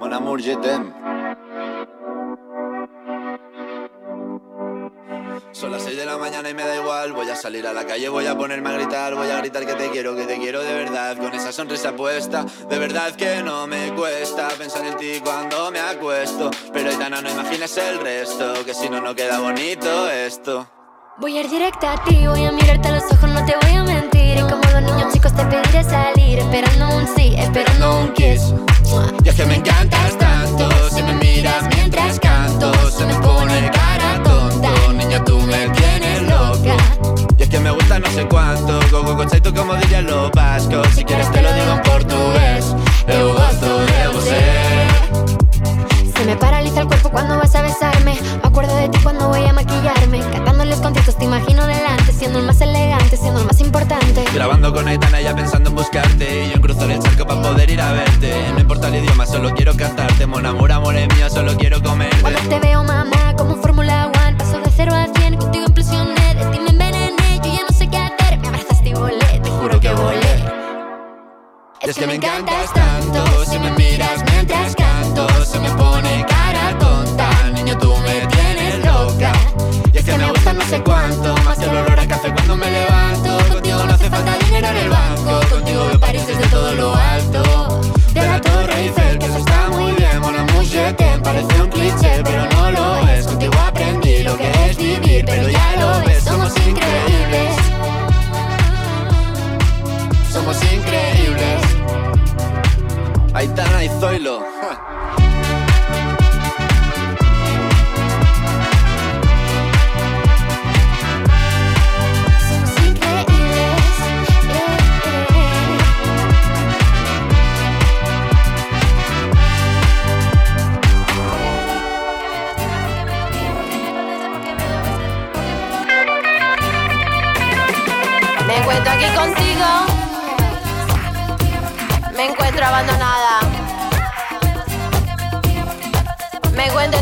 Mon amour. Son las 6 de la mañana y me da igual. Voy a salir a la calle, voy a ponerme a gritar. Voy a gritar que te quiero, que te quiero de verdad. Con esa sonrisa puesta, de verdad que no me cuesta pensar en ti cuando me acuesto. Pero Aitana, no imagines el resto, que si no, no queda bonito esto. Voy a ir directa a ti, voy a mirarte a los ojos, no te voy a mentir. Y como dos niños chicos te pediré salir, esperando un sí, esperando un kiss. Encantas tanto, si me miras mientras canto, se me pone cara tonta. Niña, tú me tienes loca. Y es que me gusta no sé cuánto, go go tú como dirían los vascos. Si quieres te lo digo en portugués, eu gosto de você. Se me paraliza el cuerpo cuando vas a besarme. Me acuerdo de ti cuando voy a maquillarme. Cantándoles conciertos te imagino delante. Siendo el más elegante, siendo el más importante. Grabando con Aitana ya pensando en buscarte. Y yo en cruzar el charco para poder ir a verte. El idioma, solo quiero cantarte. Mon amor, amor es mío, solo quiero comer. Cuando te veo, mamá, como Fórmula One. Paso de cero a cien, contigo implosioné. De ti me envenené, yo ya no sé qué hacer. Me abrazaste y volé, te juro que volé. Es que me encantas tanto, si me miras mientras canto, se me pone cara tonta, niño tú me tienes loca. Y es que me gusta no sé cuánto,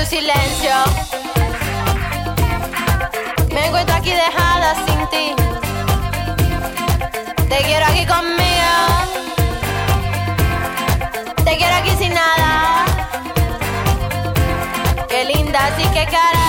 tu silencio. Me encuentro aquí dejada sin ti. Te quiero aquí conmigo. Te quiero aquí sin nada. Qué linda, así que cara.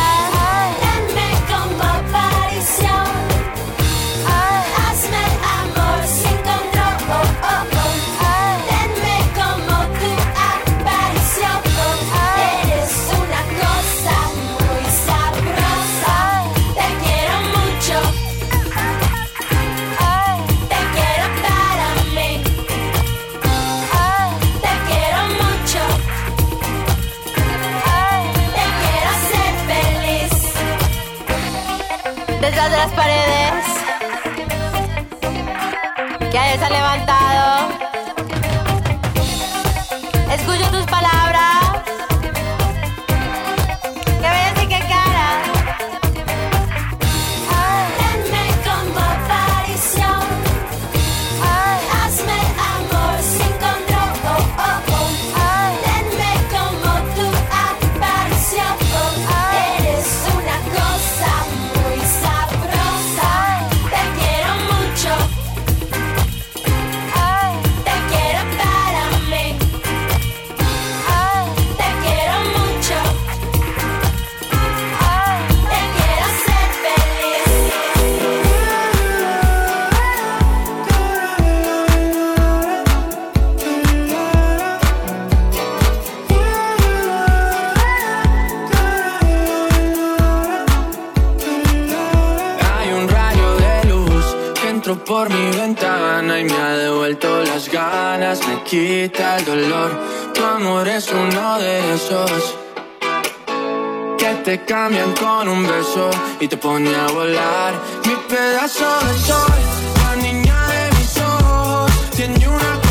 Por mi ventana y me ha devuelto las ganas, me quita el dolor. Tu amor es uno de esos que te cambian con un beso y te pone a volar. Mi pedazo de sol, la niña de mis ojos, tiene una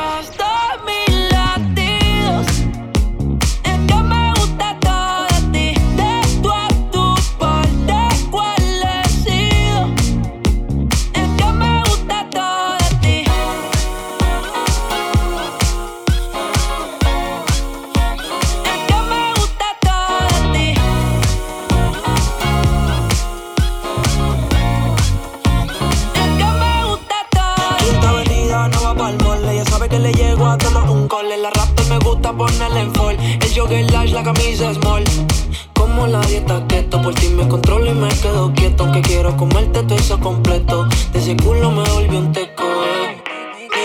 dieta keto, por ti me controlo y me quedo quieto. Aunque quiero comerte todo eso completo. De ese culo me volvió un teco. eh.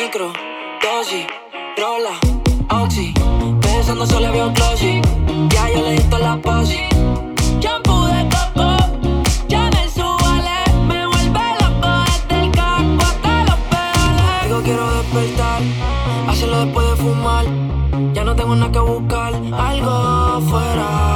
Micro, dosis, rola, oxi. Pensando solo veo glossy. Ya yo le di la posi. Shampoo de coco, Chanel Subale. Me vuelve loco desde el hasta los pedales. Digo quiero despertar, hacerlo después de fumar. Ya no tengo nada que buscar, algo fuera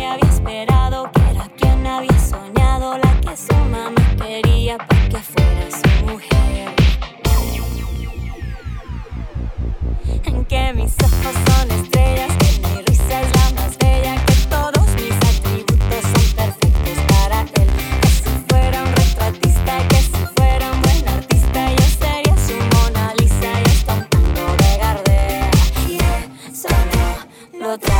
Me había esperado, que era quien había soñado, la que su mamá quería para que fuera su mujer. En que mis ojos son estrellas, que mi risa es la más bella, que todos mis atributos son perfectos para él. Que si fuera un retratista, que si fuera un buen artista, yo sería su Mona Lisa y hasta un tango de Gardel. Y eso no lo trago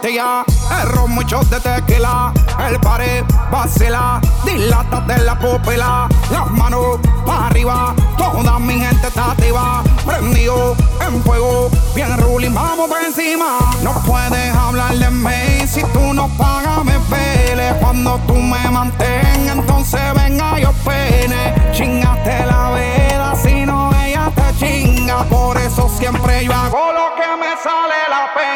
pastilla, el ron, muchos de tequila, el pared, vacila, de la pupila, las manos para arriba, toda mi gente está activa, prendido en fuego, bien ruling, vamos por encima. No puedes hablar de mí si tú no pagas, me pele. Cuando tú me mantengas, entonces venga yo pene. Chingaste la vida, si no ella te chinga, por eso siempre yo hago lo que me sale la pena.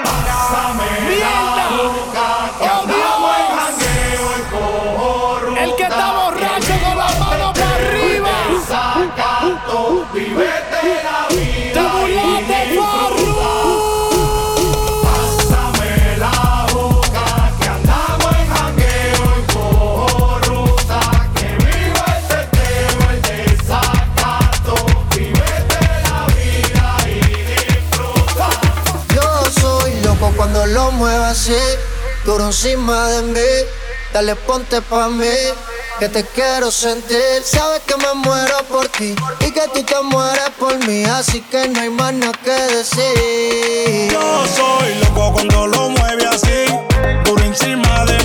duro encima de mí. Dale ponte pa' mí, que te quiero sentir. Sabes que me muero por ti y que tú te mueres por mí. Así que no hay más nada que decir. Yo soy loco cuando lo mueve así, duro encima de mí